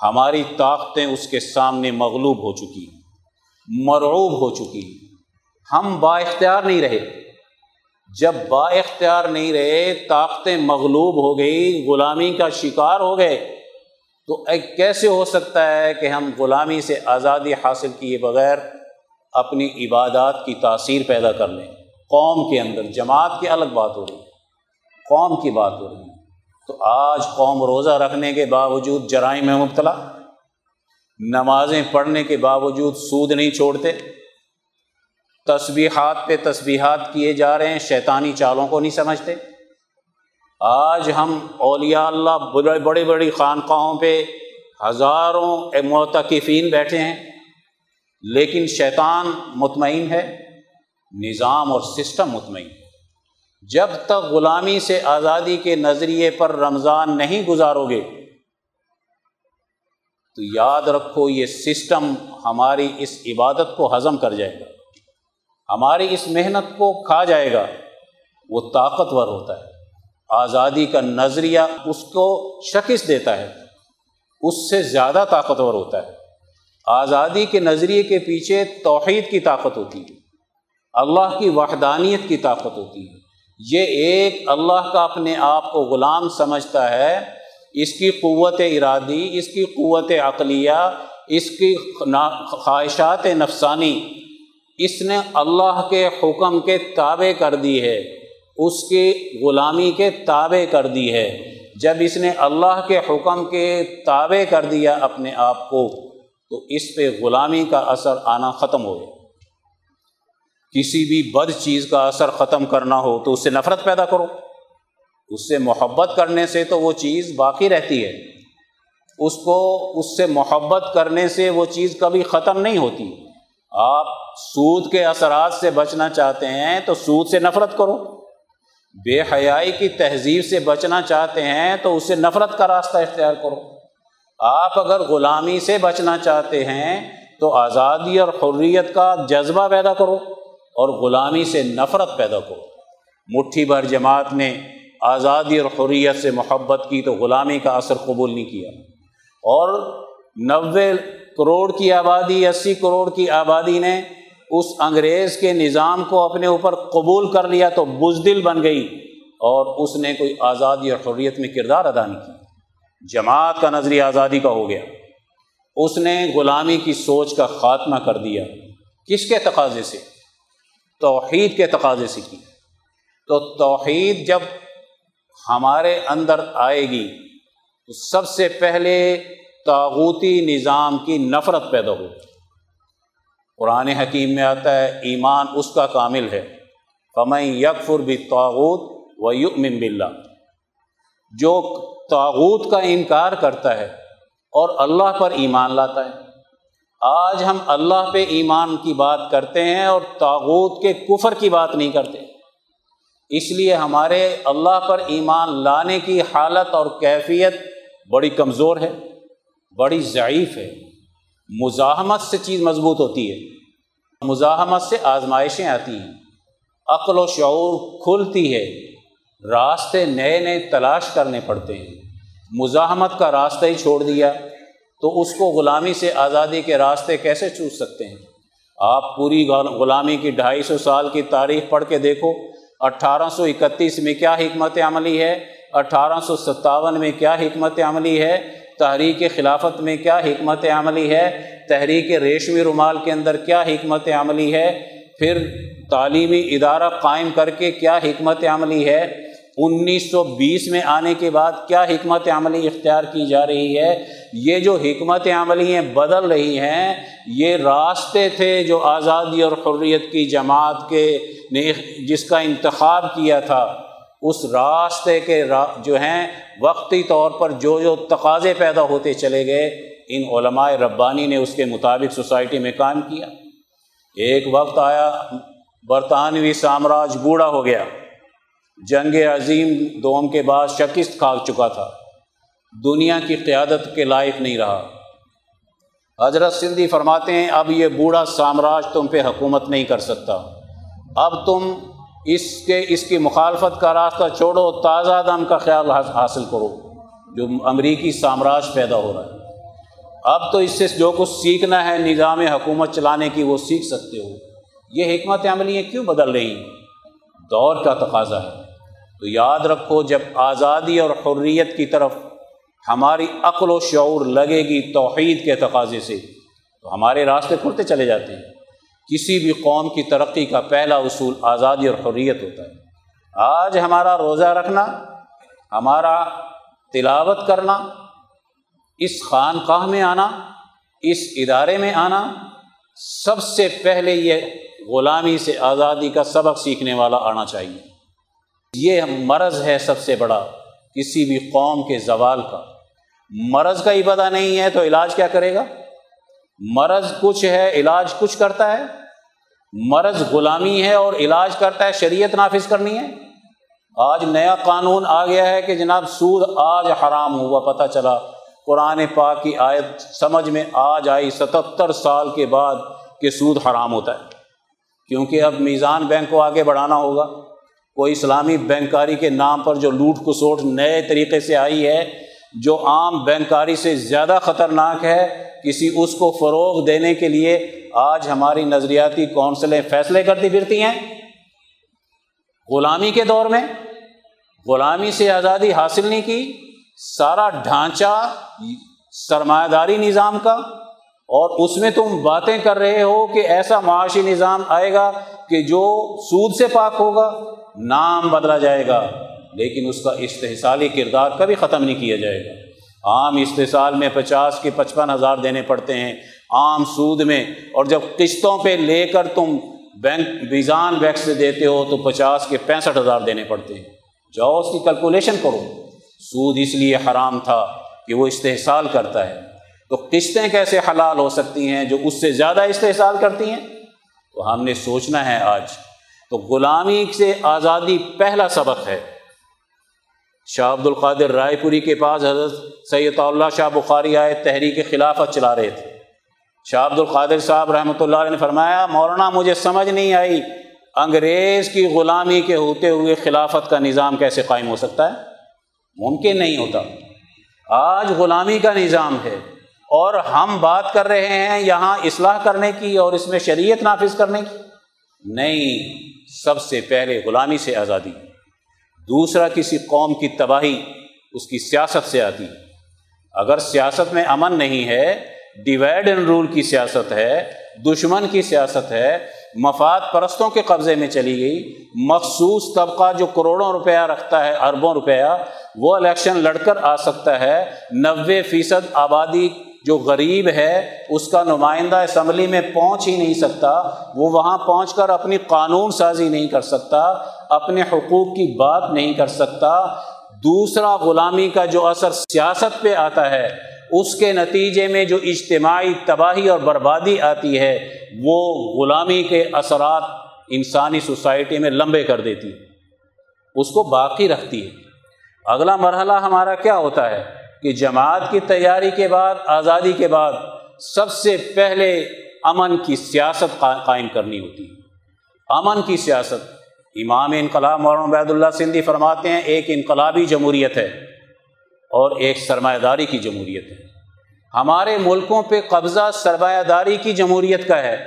ہماری طاقتیں اس کے سامنے مغلوب ہو چکی مرعوب ہو چکی ہم با اختیار نہیں رہے۔ جب با اختیار نہیں رہے، طاقتیں مغلوب ہو گئی غلامی کا شکار ہو گئے۔ تو ایک کیسے ہو سکتا ہے کہ ہم غلامی سے آزادی حاصل کیے بغیر اپنی عبادات کی تاثیر پیدا کر لیں؟ قوم کے اندر، جماعت کی الگ بات ہو رہی ہے۔ قوم کی بات ہو رہی ہے۔ تو آج قوم روزہ رکھنے کے باوجود جرائم میں مبتلا، نمازیں پڑھنے کے باوجود سود نہیں چھوڑتے۔ تسبیحات پہ تسبیحات کیے جا رہے ہیں، شیطانی چالوں کو نہیں سمجھتے۔ آج ہم اولیاء اللہ بڑے بڑی بڑی خانقاہوں پہ ہزاروں معتکفین بیٹھے ہیں، لیکن شیطان مطمئن ہے، نظام اور سسٹم مطمئن۔ جب تک غلامی سے آزادی کے نظریے پر رمضان نہیں گزارو گے، تو یاد رکھو یہ سسٹم ہماری اس عبادت کو ہضم کر جائے گا۔ ہماری اس محنت کو کھا جائے گا۔ وہ طاقتور ہوتا ہے۔ آزادی کا نظریہ اس کو شکست دیتا ہے۔ اس سے زیادہ طاقتور ہوتا ہے۔ آزادی کے نظریے کے پیچھے توحید کی طاقت ہوتی ہے۔ اللہ کی وحدانیت کی طاقت ہوتی ہے۔ یہ ایک اللہ کا اپنے آپ کو غلام سمجھتا ہے۔ اس کی قوت ارادی، اس کی قوت عقلیہ، اس کی خواہشات نفسانی اس نے اللہ کے حکم کے تابع کر دی ہے، اس کی غلامی کے تابع کر دی ہے۔ جب اس نے اللہ کے حکم کے تابع کر دیا اپنے آپ کو، تو اس پہ غلامی کا اثر آنا ختم ہو گیا۔ کسی بھی بد چیز کا اثر ختم کرنا ہو تو اس سے نفرت پیدا کرو۔ اس سے محبت کرنے سے تو وہ چیز باقی رہتی ہے۔ اس کو، اس سے محبت کرنے سے وہ چیز کبھی ختم نہیں ہوتی۔ آپ سود کے اثرات سے بچنا چاہتے ہیں تو سود سے نفرت کرو۔ بے حیائی کی تہذیب سے بچنا چاہتے ہیں تو اس سے نفرت کا راستہ اختیار کرو۔ آپ اگر غلامی سے بچنا چاہتے ہیں تو آزادی اور حریت کا جذبہ پیدا کرو اور غلامی سے نفرت پیدا کرو۔ مٹھی بھر جماعت نے آزادی اور حریت سے محبت کی تو غلامی کا اثر قبول نہیں کیا۔ اور نوے کروڑ کی آبادی، اسی کروڑ کی آبادی نے اس انگریز کے نظام کو اپنے اوپر قبول کر لیا تو بزدل بن گئی اور اس نے کوئی آزادی اور حریت میں کردار ادا نہیں کیا۔ جماعت کا نظریہ آزادی کا ہو گیا۔ اس نے غلامی کی سوچ کا خاتمہ کر دیا۔ کس کے تقاضے سے؟ توحید کے تقاضے سے کی۔ تو توحید جب ہمارے اندر آئے گی تو سب سے پہلے تاغوتی نظام کی نفرت پیدا ہو۔ قرآن حکیم میں آتا ہے، ایمان اس کا کامل ہے۔ فمیں یکفر بھی تاغوت و یؤمن باللہ۔ جو تاغوت کا انکار کرتا ہے اور اللہ پر ایمان لاتا ہے۔ آج ہم اللہ پہ ایمان کی بات کرتے ہیں اور تاغوت کے کفر کی بات نہیں کرتے۔ اس لیے ہمارے اللہ پر ایمان لانے کی حالت اور کیفیت بڑی کمزور ہے۔ بڑی ضعیف ہے۔ مزاحمت سے چیز مضبوط ہوتی ہے۔ مزاحمت سے آزمائشیں آتی ہیں۔ عقل و شعور کھلتی ہے۔ راستے نئے نئے تلاش کرنے پڑتے ہیں۔ مزاحمت کا راستہ ہی چھوڑ دیا۔ تو اس کو غلامی سے آزادی کے راستے کیسے چوز سکتے ہیں؟ آپ پوری غلامی کی ڈھائی سو سال کی تاریخ پڑھ کے دیکھو۔ اٹھارہ سو اکتیس میں کیا حکمت عملی ہے؟ اٹھارہ سو ستاون میں کیا حکمت عملی ہے؟ تحریک خلافت میں کیا حکمت عملی ہے؟ تحریک ریشمی رومال کے اندر کیا حکمت عملی ہے؟ پھر تعلیمی ادارہ قائم کر کے کیا حکمت عملی ہے؟ انیس سو بیس میں آنے کے بعد کیا حکمت عملی اختیار کی جا رہی ہے؟ یہ جو حکمت عملی بدل رہی ہیں، یہ راستے تھے جو آزادی اور حریت کی جماعت کے نے جس کا انتخاب کیا تھا۔ اس راستے کے جو ہیں، وقتی طور پر جو جو تقاضے پیدا ہوتے چلے گئے، ان علماء ربانی نے اس کے مطابق سوسائٹی میں کام کیا۔ ایک وقت آیا، برطانوی سامراج بوڑھا ہو گیا۔ جنگ عظیم دوم کے بعد شکست کھا چکا تھا۔ دنیا کی قیادت کے لائق نہیں رہا۔ حضرت سندھی فرماتے ہیں، اب یہ بوڑھا سامراج تم پہ حکومت نہیں کر سکتا۔ اب تم اس کے اس کی مخالفت کا راستہ چھوڑو، تازہ دم کا خیال حاصل کرو جو امریکی سامراج پیدا ہو رہا ہے۔ اب تو اس سے جو کچھ سیکھنا ہے نظام حکومت چلانے کی، وہ سیکھ سکتے ہو۔ یہ حکمت عملیاں کیوں بدل رہی ہیں؟ دور کا تقاضا ہے۔ تو یاد رکھو، جب آزادی اور حریت کی طرف ہماری عقل و شعور لگے گی توحید کے تقاضے سے، تو ہمارے راستے کھلتے چلے جاتے ہیں۔ کسی بھی قوم کی ترقی کا پہلا اصول آزادی اور حریت ہوتا ہے۔ آج ہمارا روزہ رکھنا، ہمارا تلاوت کرنا، اس خانقاہ میں آنا، اس ادارے میں آنا، سب سے پہلے یہ غلامی سے آزادی کا سبق سیکھنے والا آنا چاہیے۔ یہ مرض ہے سب سے بڑا کسی بھی قوم کے زوال کا۔ مرض کا ہی پتہ نہیں ہے تو علاج کیا کرے گا؟ مرض کچھ ہے، علاج کچھ کرتا ہے۔ مرض غلامی ہے اور علاج کرتا ہے، شریعت نافذ کرنی ہے۔ آج نیا قانون آ گیا ہے کہ جناب سود آج حرام ہوا پتہ چلا۔ قرآن پاک کی آیت سمجھ میں آج آئی ستتر سال کے بعد کہ سود حرام ہوتا ہے۔ کیونکہ اب میزان بینک کو آگے بڑھانا ہوگا۔ کوئی اسلامی بینکاری کے نام پر جو لوٹ کسوٹ نئے طریقے سے آئی ہے جو عام بینکاری سے زیادہ خطرناک ہے، کسی اس کو فروغ دینے کے لیے آج ہماری نظریاتی کونسلیں فیصلے کرتی پھرتی ہیں۔ غلامی کے دور میں، غلامی سے آزادی حاصل نہیں کی، سارا ڈھانچہ سرمایہ داری نظام کا۔ اور اس میں تم باتیں کر رہے ہو کہ ایسا معاشی نظام آئے گا کہ جو سود سے پاک ہوگا، نام بدلا جائے گا۔ لیکن اس کا استحصالی کردار کبھی ختم نہیں کیا جائے گا۔ عام استحصال میں پچاس کے پچپن ہزار دینے پڑتے ہیں۔ عام سود میں۔ اور جب قسطوں پہ لے کر تم بینک بیزان بینک سے دیتے ہو تو پچاس کے پینسٹھ ہزار دینے پڑتے ہیں۔ جاؤ اس کی کیلکولیشن کرو۔ سود اس لیے حرام تھا کہ وہ استحصال کرتا ہے۔ تو قسطیں کیسے حلال ہو سکتی ہیں جو اس سے زیادہ استحصال کرتی ہیں؟ تو ہم نے سوچنا ہے آج۔ تو غلامی سے آزادی پہلا سبق ہے۔ شاہ عبد القادر رائے پوری کے پاس حضرت سید اللہ شاہ بخاری آئے تحریک خلافت چلا رہے تھے۔ شاہ عبد القادر صاحب رحمۃ اللہ علیہ نے فرمایا، مولانا، مجھے سمجھ نہیں آئی، انگریز کی غلامی کے ہوتے ہوئے خلافت کا نظام کیسے قائم ہو سکتا ہے؟ ممکن نہیں ہوتا۔ آج غلامی کا نظام ہے اور ہم بات کر رہے ہیں یہاں اصلاح کرنے کی اور اس میں شریعت نافذ کرنے کی۔ نہیں، سب سے پہلے غلامی سے آزادی۔ دوسرا کسی قوم کی تباہی اس کی سیاست سے آتی اگر سیاست میں امن نہیں ہے ڈیوائڈ اینڈ رول کی سیاست ہے، دشمن کی سیاست ہے، مفاد پرستوں کے قبضے میں چلی گئی، مخصوص طبقہ جو کروڑوں روپیہ رکھتا ہے، اربوں روپیہ، وہ الیکشن لڑ کر آ سکتا ہے، نوے فیصد آبادی جو غریب ہے، اس کا نمائندہ اسمبلی میں پہنچ ہی نہیں سکتا، وہ وہاں پہنچ کر اپنی قانون سازی نہیں کر سکتا، اپنے حقوق کی بات نہیں کر سکتا۔ دوسرا غلامی کا جو اثر سیاست پہ آتا ہے، اس کے نتیجے میں جو اجتماعی تباہی اور بربادی آتی ہے، وہ غلامی کے اثرات انسانی سوسائٹی میں لمبے کر دیتی اس کو باقی رکھتی ہے۔ اگلا مرحلہ ہمارا کیا ہوتا ہے؟ کہ جماعت کی تیاری کے بعد، آزادی کے بعد سب سے پہلے امن کی سیاست قائم کرنی ہوتی ہے۔ امن کی سیاست۔ امام انقلاب مولانا عبید اللہ سندھی فرماتے ہیں، ایک انقلابی جمہوریت ہے اور ایک سرمایہ داری کی جمہوریت ہے۔ ہمارے ملکوں پہ قبضہ سرمایہ داری کی جمہوریت کا ہے۔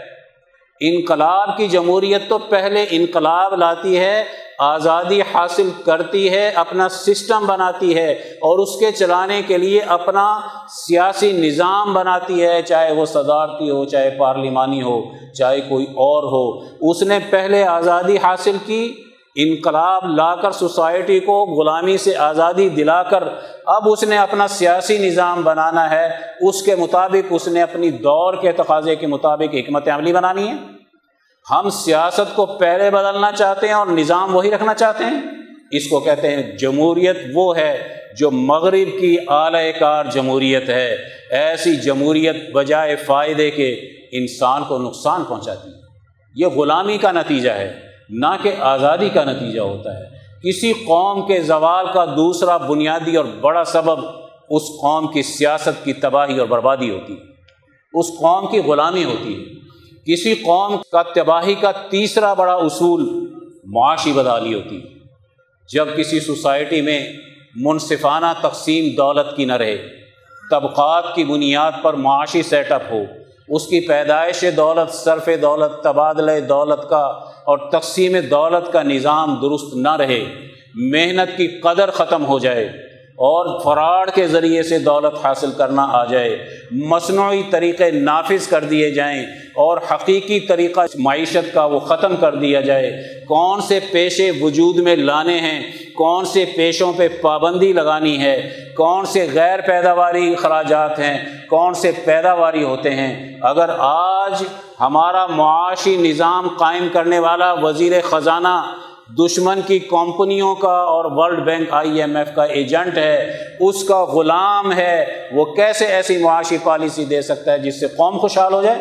انقلاب کی جمہوریت تو پہلے انقلاب لاتی ہے آزادی حاصل کرتی ہے، اپنا سسٹم بناتی ہے اور اس کے چلانے کے لیے اپنا سیاسی نظام بناتی ہے، چاہے وہ صدارتی ہو، چاہے پارلیمانی ہو، چاہے کوئی اور ہو۔ اس نے پہلے آزادی حاصل کی، انقلاب لا کر سوسائٹی کو غلامی سے آزادی دلا کر اب اس نے اپنا سیاسی نظام بنانا ہے۔ اس کے مطابق اس نے اپنی دور کے تقاضے کے مطابق حکمت عملی بنانی ہے۔ ہم سیاست کو پہلے بدلنا چاہتے ہیں اور نظام وہی رکھنا چاہتے ہیں۔ اس کو کہتے ہیں جمہوریت، وہ ہے جو مغرب کی اعلی کار جمہوریت ہے۔ ایسی جمہوریت بجائے فائدے کے انسان کو نقصان پہنچاتی ہے۔ یہ غلامی کا نتیجہ ہے، نہ کہ آزادی کا نتیجہ ہوتا ہے۔ کسی قوم کے زوال کا دوسرا بنیادی اور بڑا سبب اس قوم کی سیاست کی تباہی اور بربادی ہوتی ہے۔ اس قوم کی غلامی ہوتی ہے۔ کسی قوم کا تباہی کا تیسرا بڑا اصول معاشی بدالی ہوتی جب کسی سوسائٹی میں منصفانہ تقسیم دولت کی نہ رہے، طبقات کی بنیاد پر معاشی سیٹ اپ ہو، اس کی پیدائش دولت، صرف دولت، تبادلہ دولت کا اور تقسیم دولت کا نظام درست نہ رہے، محنت کی قدر ختم ہو جائے۔ اور فراڈ کے ذریعے سے دولت حاصل کرنا آ جائے، مصنوعی طریقے نافذ کر دیے جائیں اور حقیقی طریقہ معیشت کا وہ ختم کر دیا جائے۔ کون سے پیشے وجود میں لانے ہیں؟ کون سے پیشوں پہ پابندی لگانی ہے؟ کون سے غیر پیداواری اخراجات ہیں؟ کون سے پیداواری ہوتے ہیں؟ اگر آج ہمارا معاشی نظام قائم کرنے والا وزیر خزانہ دشمن کی کمپنیوں کا اور world bank I M F کا ایجنٹ ہے، اس کا غلام ہے، وہ کیسے ایسی معاشی پالیسی دے سکتا ہے جس سے قوم خوشحال ہو جائے؟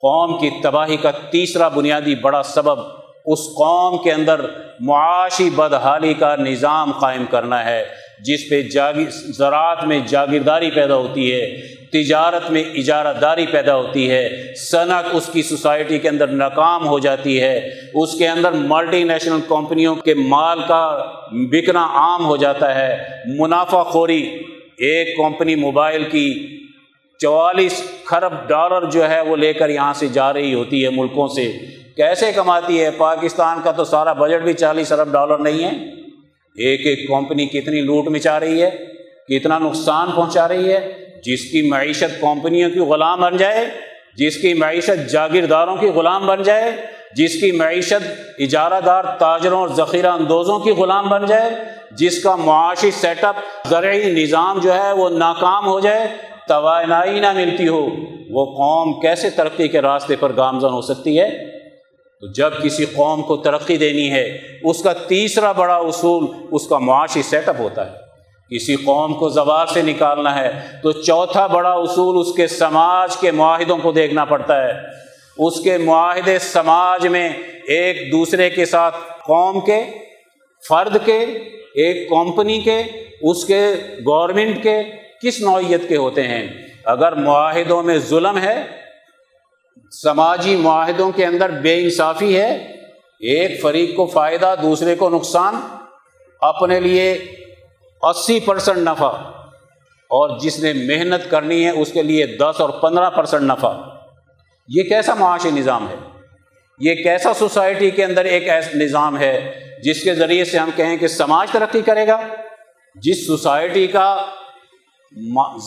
قوم کی تباہی کا تیسرا بنیادی بڑا سبب اس قوم کے اندر معاشی بدحالی کا نظام قائم کرنا ہے۔ جس پہ جاگیر زراعت میں جاگیرداری پیدا ہوتی ہے، تجارت میں اجارہ داری پیدا ہوتی ہے، صنعت اس کی سوسائٹی کے اندر ناکام ہو جاتی ہے، اس کے اندر ملٹی نیشنل کمپنیوں کے مال کا بکنا عام ہو جاتا ہے۔ منافع خوری، ایک کمپنی موبائل کی چوالیس خرب ڈالر جو ہے وہ لے کر یہاں سے جا رہی ہوتی ہے ملکوں سے۔ کیسے کماتی ہے؟ پاکستان کا تو سارا بجٹ بھی چالیس ارب ڈالر نہیں ہے۔ ایک ایک کمپنی کتنی لوٹ مچا رہی ہے، کتنا نقصان پہنچا رہی ہے، جس کی معیشت کمپنیوں کی غلام بن جائے، جس کی معیشت جاگیرداروں کی غلام بن جائے، جس کی معیشت اجارہ دار تاجروں اور ذخیرہ اندوزوں کی غلام بن جائے، جس کا معاشی سیٹ اپ زرعی نظام جو ہے وہ ناکام ہو جائے، توانائی نہ ملتی ہو، وہ قوم کیسے ترقی کے راستے پر گامزن ہو سکتی ہے؟ تو جب کسی قوم کو ترقی دینی ہے، اس کا تیسرا بڑا اصول، اس کا معاشی سیٹ اپ ہوتا ہے۔ کسی قوم کو زوال سے نکالنا ہے، تو چوتھا بڑا اصول اس کے سماج کے معاہدوں کو دیکھنا پڑتا ہے۔ اس کے معاہدے سماج میں ایک دوسرے کے ساتھ، قوم کے، فرد کے، ایک کمپنی کے، اس کے گورنمنٹ کے، کس نوعیت کے ہوتے ہیں۔ اگر معاہدوں میں ظلم ہے سماجی معاہدوں کے اندر بے انصافی ہے، ایک فریق کو فائدہ، دوسرے کو نقصان، اپنے لیے اسی پرسنٹ نفع، اور جس نے محنت کرنی ہے اس کے لیے دس اور پندرہ پرسنٹ نفع۔ یہ کیسا معاشی نظام ہے؟ یہ کیسا سوسائٹی کے اندر ایک ایسا نظام ہے جس کے ذریعے سے ہم کہیں کہ سماج ترقی کرے گا؟ جس سوسائٹی کا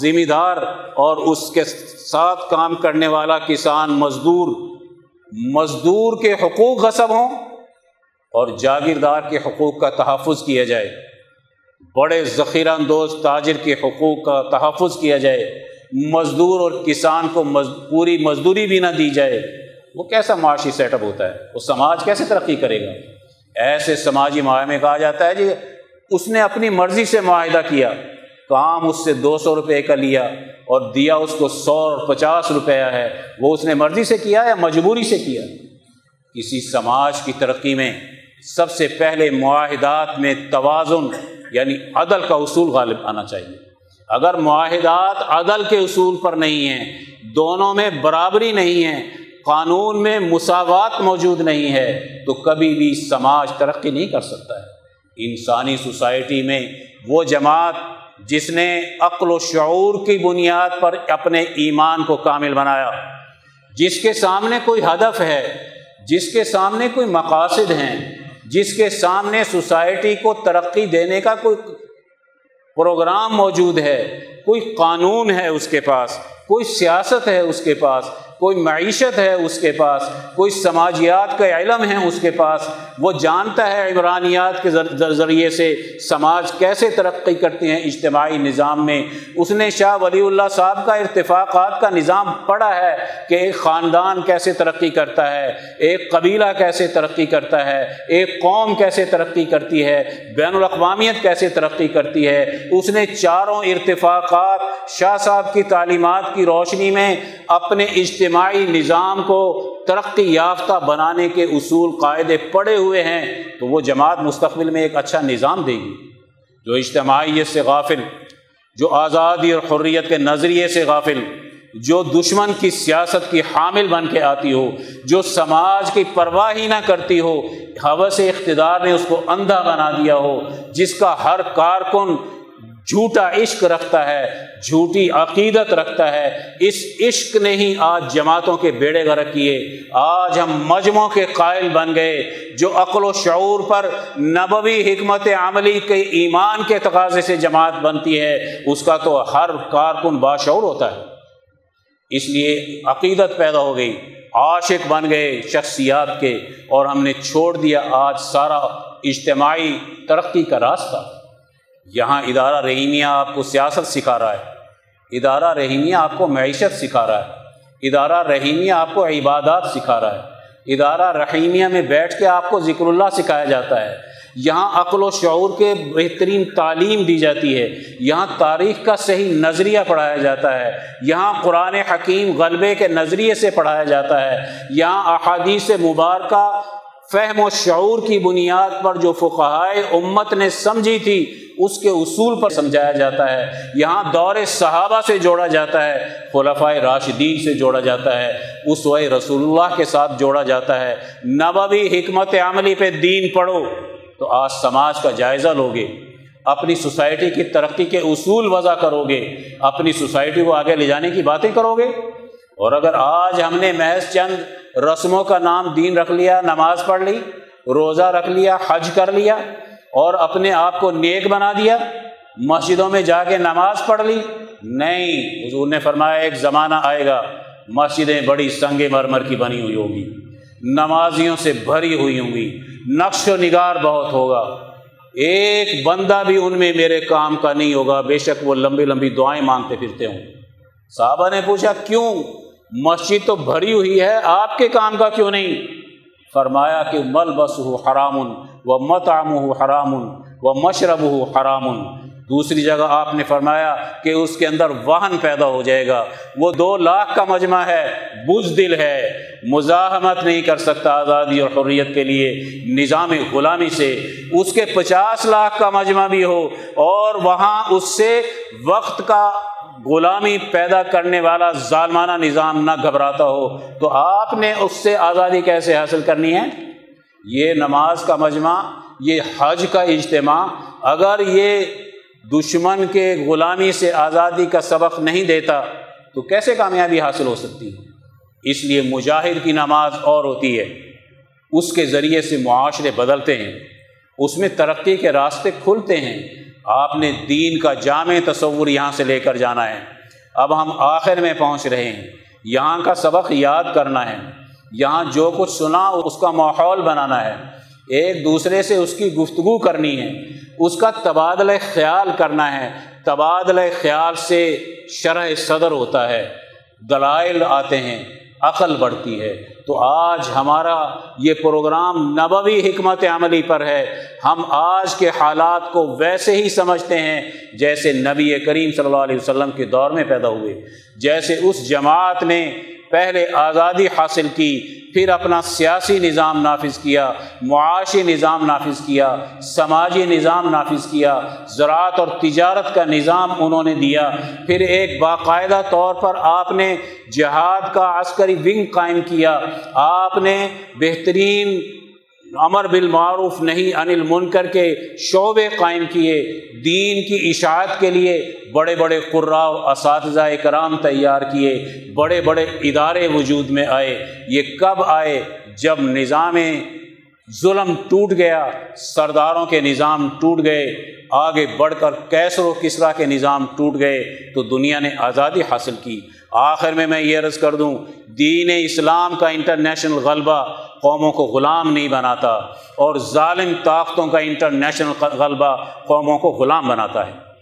ذمہ دار اور اس کے ساتھ کام کرنے والا کسان مزدور مزدور کے حقوق غصب ہوں اور جاگیردار کے حقوق کا تحفظ کیا جائے۔ بڑے ذخیرہ اندوز تاجر کے حقوق کا تحفظ کیا جائے۔ مزدور اور کسان کو مز پوری مزدوری بھی نہ دی جائے۔ وہ کیسا معاشی سیٹ اپ ہوتا ہے؟ وہ سماج کیسے ترقی کرے گا؟ ایسے سماجی معاہدے میں کہا جاتا ہے جی اس نے اپنی مرضی سے معاہدہ کیا۔ کام اس سے دو سو روپے کا لیا اور دیا اس کو سو اور پچاس روپیہ ہے، وہ اس نے مرضی سے کیا یا مجبوری سے کیا؟ کسی سماج کی ترقی میں سب سے پہلے معاہدات میں توازن یعنی عدل کا اصول غالب آنا چاہیے۔ اگر معاہدات عدل کے اصول پر نہیں ہیں، دونوں میں برابری نہیں ہے، قانون میں مساوات موجود نہیں ہے، تو کبھی بھی سماج ترقی نہیں کر سکتا ہے۔ انسانی سوسائٹی میں وہ جماعت جس نے عقل و شعور کی بنیاد پر اپنے ایمان کو کامل بنایا۔ جس کے سامنے کوئی ہدف ہے، جس کے سامنے کوئی مقاصد ہیں، جس کے سامنے سوسائٹی کو ترقی دینے کا کوئی پروگرام موجود ہے، کوئی قانون ہے اس کے پاس۔ کوئی سیاست ہے اس کے پاس، کوئی معیشت ہے اس کے پاس، کوئی سماجیات کا علم ہے اس کے پاس، وہ جانتا ہے عمرانیات کے ذریعے سے سماج کیسے ترقی کرتے ہیں اجتماعی نظام میں۔ اس نے شاہ ولی اللہ صاحب کا ارتفاقات کا نظام پڑھا ہے کہ ایک خاندان کیسے ترقی کرتا ہے، ایک قبیلہ کیسے ترقی کرتا ہے، ایک قوم کیسے ترقی کرتی ہے، بین الاقوامیت کیسے ترقی کرتی ہے۔ اس نے چاروں ارتفاقات شاہ صاحب کی تعلیمات کی روشنی میں اپنے اجتماعی نظام کو ترقی یافتہ بنانے کے اصول قاعدے پڑے ہوئے ہیں، تو وہ جماعت مستقبل میں ایک اچھا نظام دے گی۔ جو اجتماعیت سے غافل، جو آزادی اور حریت کے نظریے سے غافل، جو دشمن کی سیاست کی حامل بن کے آتی ہو، جو سماج کی پرواہ ہی نہ کرتی ہو، حوث اقتدار نے اس کو اندھا بنا دیا ہو، جس کا ہر کارکن جھوٹا عشق رکھتا ہے، جھوٹی عقیدت رکھتا ہے۔ اس عشق نے ہی آج جماعتوں کے بیڑے غرق کیے۔ آج ہم مجموعوں کے قائل بن گئے جو عقل و شعور پر نبوی حکمت عملی کے ایمان کے تقاضے سے جماعت بنتی ہے۔ اس کا تو ہر کارکن باشعور ہوتا ہے۔ اس لیے عقیدت پیدا ہو گئی۔ عاشق بن گئے شخصیات کے اور ہم نے چھوڑ دیا آج سارا اجتماعی ترقی کا راستہ۔ یہاں ادارہ رحیمیہ آپ کو سیاست سکھا رہا ہے، ادارہ رحیمیہ آپ کو معیشت سکھا رہا ہے، ادارہ رحیمیہ آپ کو عبادات سکھا رہا ہے۔ ادارہ رحیمیہ میں بیٹھ کے آپ کو ذکر اللہ سکھایا جاتا ہے۔ یہاں عقل و شعور کے بہترین تعلیم دی جاتی ہے۔ یہاں تاریخ کا صحیح نظریہ پڑھایا جاتا ہے۔ یہاں قرآن حکیم غلبے کے نظریے سے پڑھایا جاتا ہے۔ یہاں احادیث مبارکہ فہم و شعور کی بنیاد پر جو فقہائے امت نے سمجھی تھی، اس کے اصول پر سمجھایا جاتا ہے۔ یہاں دور صحابہ سے جوڑا جاتا ہے خلفۂ راشدین سے جوڑا جاتا ہے، اس وے رسول اللہ کے ساتھ جوڑا جاتا ہے۔ نبوی حکمت عملی پہ دین پڑھو تو آج سماج کا جائزہ لوگے۔ اپنی سوسائٹی کی ترقی کے اصول وضع کرو گے اپنی سوسائٹی کو آگے لے جانے کی باتیں کرو گے اور اگر آج ہم نے محض چند رسموں کا نام دین رکھ لیا، نماز پڑھ لی، روزہ رکھ لیا، حج کر لیا اور اپنے آپ کو نیک بنا دیا۔ مسجدوں میں جا کے نماز پڑھ لی۔ نہیں، حضور نے فرمایا، ایک زمانہ آئے گا، مسجدیں بڑی سنگ مرمر کی بنی ہوئی ہوگی۔ نمازیوں سے بھری ہوئی ہوں گی۔ نقش و نگار بہت ہوگا۔ ایک بندہ بھی ان میں میرے کام کا نہیں ہوگا۔ بے شک وہ لمبی لمبی دعائیں مانگتے پھرتے ہوں۔ صحابہ نے پوچھا، کیوں؟ مسجد تو بھری ہوئی ہے، آپ کے کام کا کیوں نہیں؟ فرمایا کہ مل بس ہو حرام و متعم ہو حرام و مشرب ہو حرام۔ دوسری جگہ آپ نے فرمایا کہ اس کے اندر واہن پیدا ہو جائے گا۔ وہ دو لاکھ کا مجمع ہے بز دل ہے۔ مزاحمت نہیں کر سکتا آزادی اور حریت کے لیے۔ نظام غلامی سے اس کے پچاس لاکھ کا مجمع بھی ہو اور وہاں اس سے وقت کا غلامی پیدا کرنے والا ظالمانہ نظام نہ گھبراتا ہو تو آپ نے اس سے آزادی کیسے حاصل کرنی ہے؟ یہ نماز کا مجمع، یہ حج کا اجتماع، اگر یہ دشمن کے غلامی سے آزادی کا سبق نہیں دیتا تو کیسے کامیابی حاصل ہو سکتی؟ ہے اس لیے مجاہد کی نماز اور ہوتی ہے۔ اس کے ذریعے سے معاشرے بدلتے ہیں۔ اس میں ترقی کے راستے کھلتے ہیں۔ آپ نے دین کا جامع تصور یہاں سے لے کر جانا ہے۔ اب ہم آخر میں پہنچ رہے ہیں۔ یہاں کا سبق یاد کرنا ہے۔ یہاں جو کچھ سنا، اس کا ماحول بنانا ہے۔ ایک دوسرے سے اس کی گفتگو کرنی ہے۔ اس کا تبادلہ خیال کرنا ہے۔ تبادلہ خیال سے شرح صدر ہوتا ہے۔ دلائل آتے ہیں۔ عقل بڑھتی ہے۔ تو آج ہمارا یہ پروگرام نبوی حکمت عملی پر ہے۔ ہم آج کے حالات کو ویسے ہی سمجھتے ہیں جیسے نبی کریم صلی اللہ علیہ وسلم کے دور میں پیدا ہوئے۔ جیسے اس جماعت نے پہلے آزادی حاصل کی، پھر اپنا سیاسی نظام نافذ کیا، معاشی نظام نافذ کیا، سماجی نظام نافذ کیا، زراعت اور تجارت کا نظام انہوں نے دیا۔ پھر ایک باقاعدہ طور پر آپ نے جہاد کا عسکری ونگ قائم کیا۔ آپ نے بہترین امر بالمعروف نہیں انل منکر کے شعبے قائم کیے، دین کی اشاعت کے لیے بڑے بڑے قرا و اساتذہ کرام تیار کیے، بڑے بڑے ادارے وجود میں آئے۔ یہ کب آئے؟ جب نظام ظلم ٹوٹ گیا، سرداروں کے نظام ٹوٹ گئے، آگے بڑھ کر کیسر و کسرا کے نظام ٹوٹ گئے، تو دنیا نے آزادی حاصل کی۔ آخر میں میں یہ عرض کر دوں، دین اسلام کا انٹرنیشنل غلبہ قوموں کو غلام نہیں بناتا اور ظالم طاقتوں کا انٹرنیشنل غلبہ قوموں کو غلام بناتا ہے۔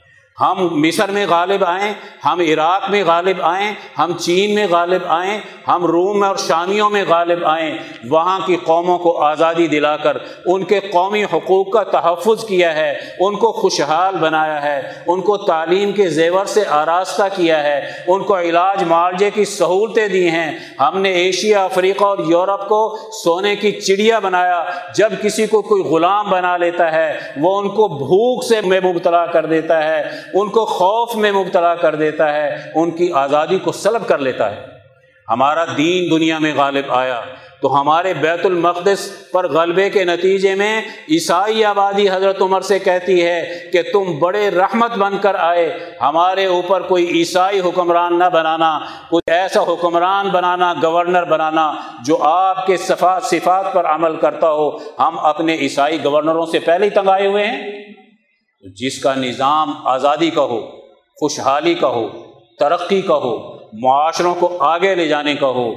ہم مصر میں غالب آئیں، ہم عراق میں غالب آئیں، ہم چین میں غالب آئیں، ہم روم اور شامیوں میں غالب آئیں۔ وہاں کی قوموں کو آزادی دلا کر ان کے قومی حقوق کا تحفظ کیا ہے، ان کو خوشحال بنایا ہے، ان کو تعلیم کے زیور سے آراستہ کیا ہے، ان کو علاج معالجے کی سہولتیں دی ہیں۔ ہم نے ایشیا، افریقہ اور یورپ کو سونے کی چڑیا بنایا، جب کسی کو کوئی غلام بنا لیتا ہے، وہ ان کو بھوک سے میں مبتلا کر دیتا ہے۔ ان کو خوف میں مبتلا کر دیتا ہے، ان کی آزادی کو سلب کر لیتا ہے۔ ہمارا دین دنیا میں غالب آیا۔ تو ہمارے بیت المقدس پر غلبے کے نتیجے میں عیسائی آبادی حضرت عمر سے کہتی ہے کہ تم بڑے رحمت بن کر آئے۔ ہمارے اوپر کوئی عیسائی حکمران نہ بنانا، کوئی ایسا حکمران بنانا، گورنر بنانا جو آپ کے صفات صفات پر عمل کرتا ہو۔ ہم اپنے عیسائی گورنروں سے پہلے ہی تنگ آئے ہوئے ہیں۔ جس کا نظام آزادی کا ہو، خوشحالی کا ہو، ترقی کا ہو، معاشروں کو آگے لے جانے کا ہو،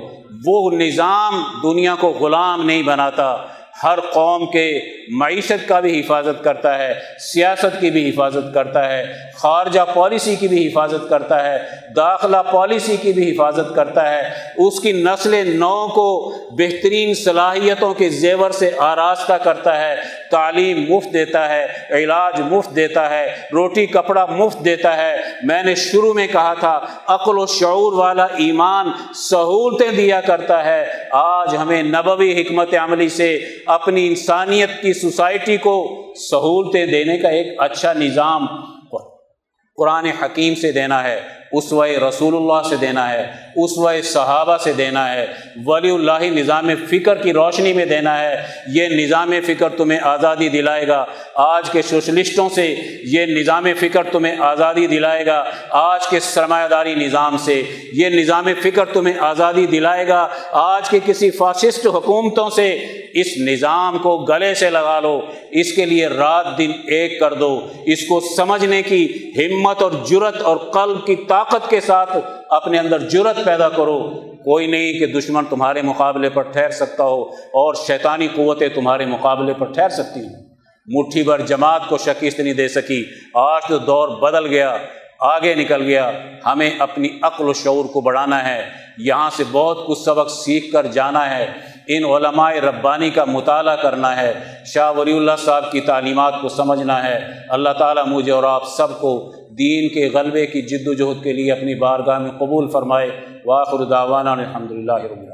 وہ نظام دنیا کو غلام نہیں بناتا۔ ہر قوم کے معیشت کا بھی حفاظت کرتا ہے، سیاست کی بھی حفاظت کرتا ہے، خارجہ پالیسی کی بھی حفاظت کرتا ہے، داخلہ پالیسی کی بھی حفاظت کرتا ہے۔ اس کی نسل نو کو بہترین صلاحیتوں کے زیور سے آراستہ کرتا ہے، تعلیم مفت دیتا ہے، علاج مفت دیتا ہے، روٹی کپڑا مفت دیتا ہے۔ میں نے شروع میں کہا تھا، عقل و شعور والا ایمان سہولتیں دیا کرتا ہے۔ آج ہمیں نبوی حکمت عملی سے اپنی انسانیت کی سوسائٹی کو سہولتیں دینے کا ایک اچھا نظام قرآن حکیم سے دینا ہے، اس رسول اللہ سے دینا ہے۔ اس صحابہ سے دینا ہے، ولی اللہ نظام فکر کی روشنی میں دینا ہے۔ یہ نظام فکر تمہیں آزادی دلائے گا۔ آج کے سوشلسٹوں سے یہ نظام فکر تمہیں آزادی دلائے گا۔ آج کے سرمایہ داری نظام سے یہ نظام فکر تمہیں آزادی دلائے گا۔ آج کے کسی فاسسٹ حکومتوں سے اس نظام کو گلے سے لگا لو۔ اس کے لیے رات دن ایک کر دو۔ اس کو سمجھنے کی ہمت اور جرت اور قلب کی طاقت کے ساتھ اپنے اندر جرت پیدا کرو۔ کوئی نہیں کہ دشمن تمہارے مقابلے پر ٹھہر سکتا ہو اور شیطانی قوتیں تمہارے مقابلے پر ٹھہر سکتی ہوں۔ مٹھی بھر جماعت کو شکست نہیں دے سکی۔ آج تو دور بدل گیا، آگے نکل گیا۔ ہمیں اپنی عقل و شعور کو بڑھانا ہے۔ یہاں سے بہت کچھ سبق سیکھ کر جانا ہے۔ ان علماء ربانی کا مطالعہ کرنا ہے۔ شاہ ولی اللہ صاحب کی تعلیمات کو سمجھنا ہے۔ اللہ تعالیٰ مجھے اور آپ سب کو دین کے غلبے کی جد و جہد کے لیے اپنی بارگاہ میں قبول فرمائے واخر دعوانا الحمد للہ رب اللہ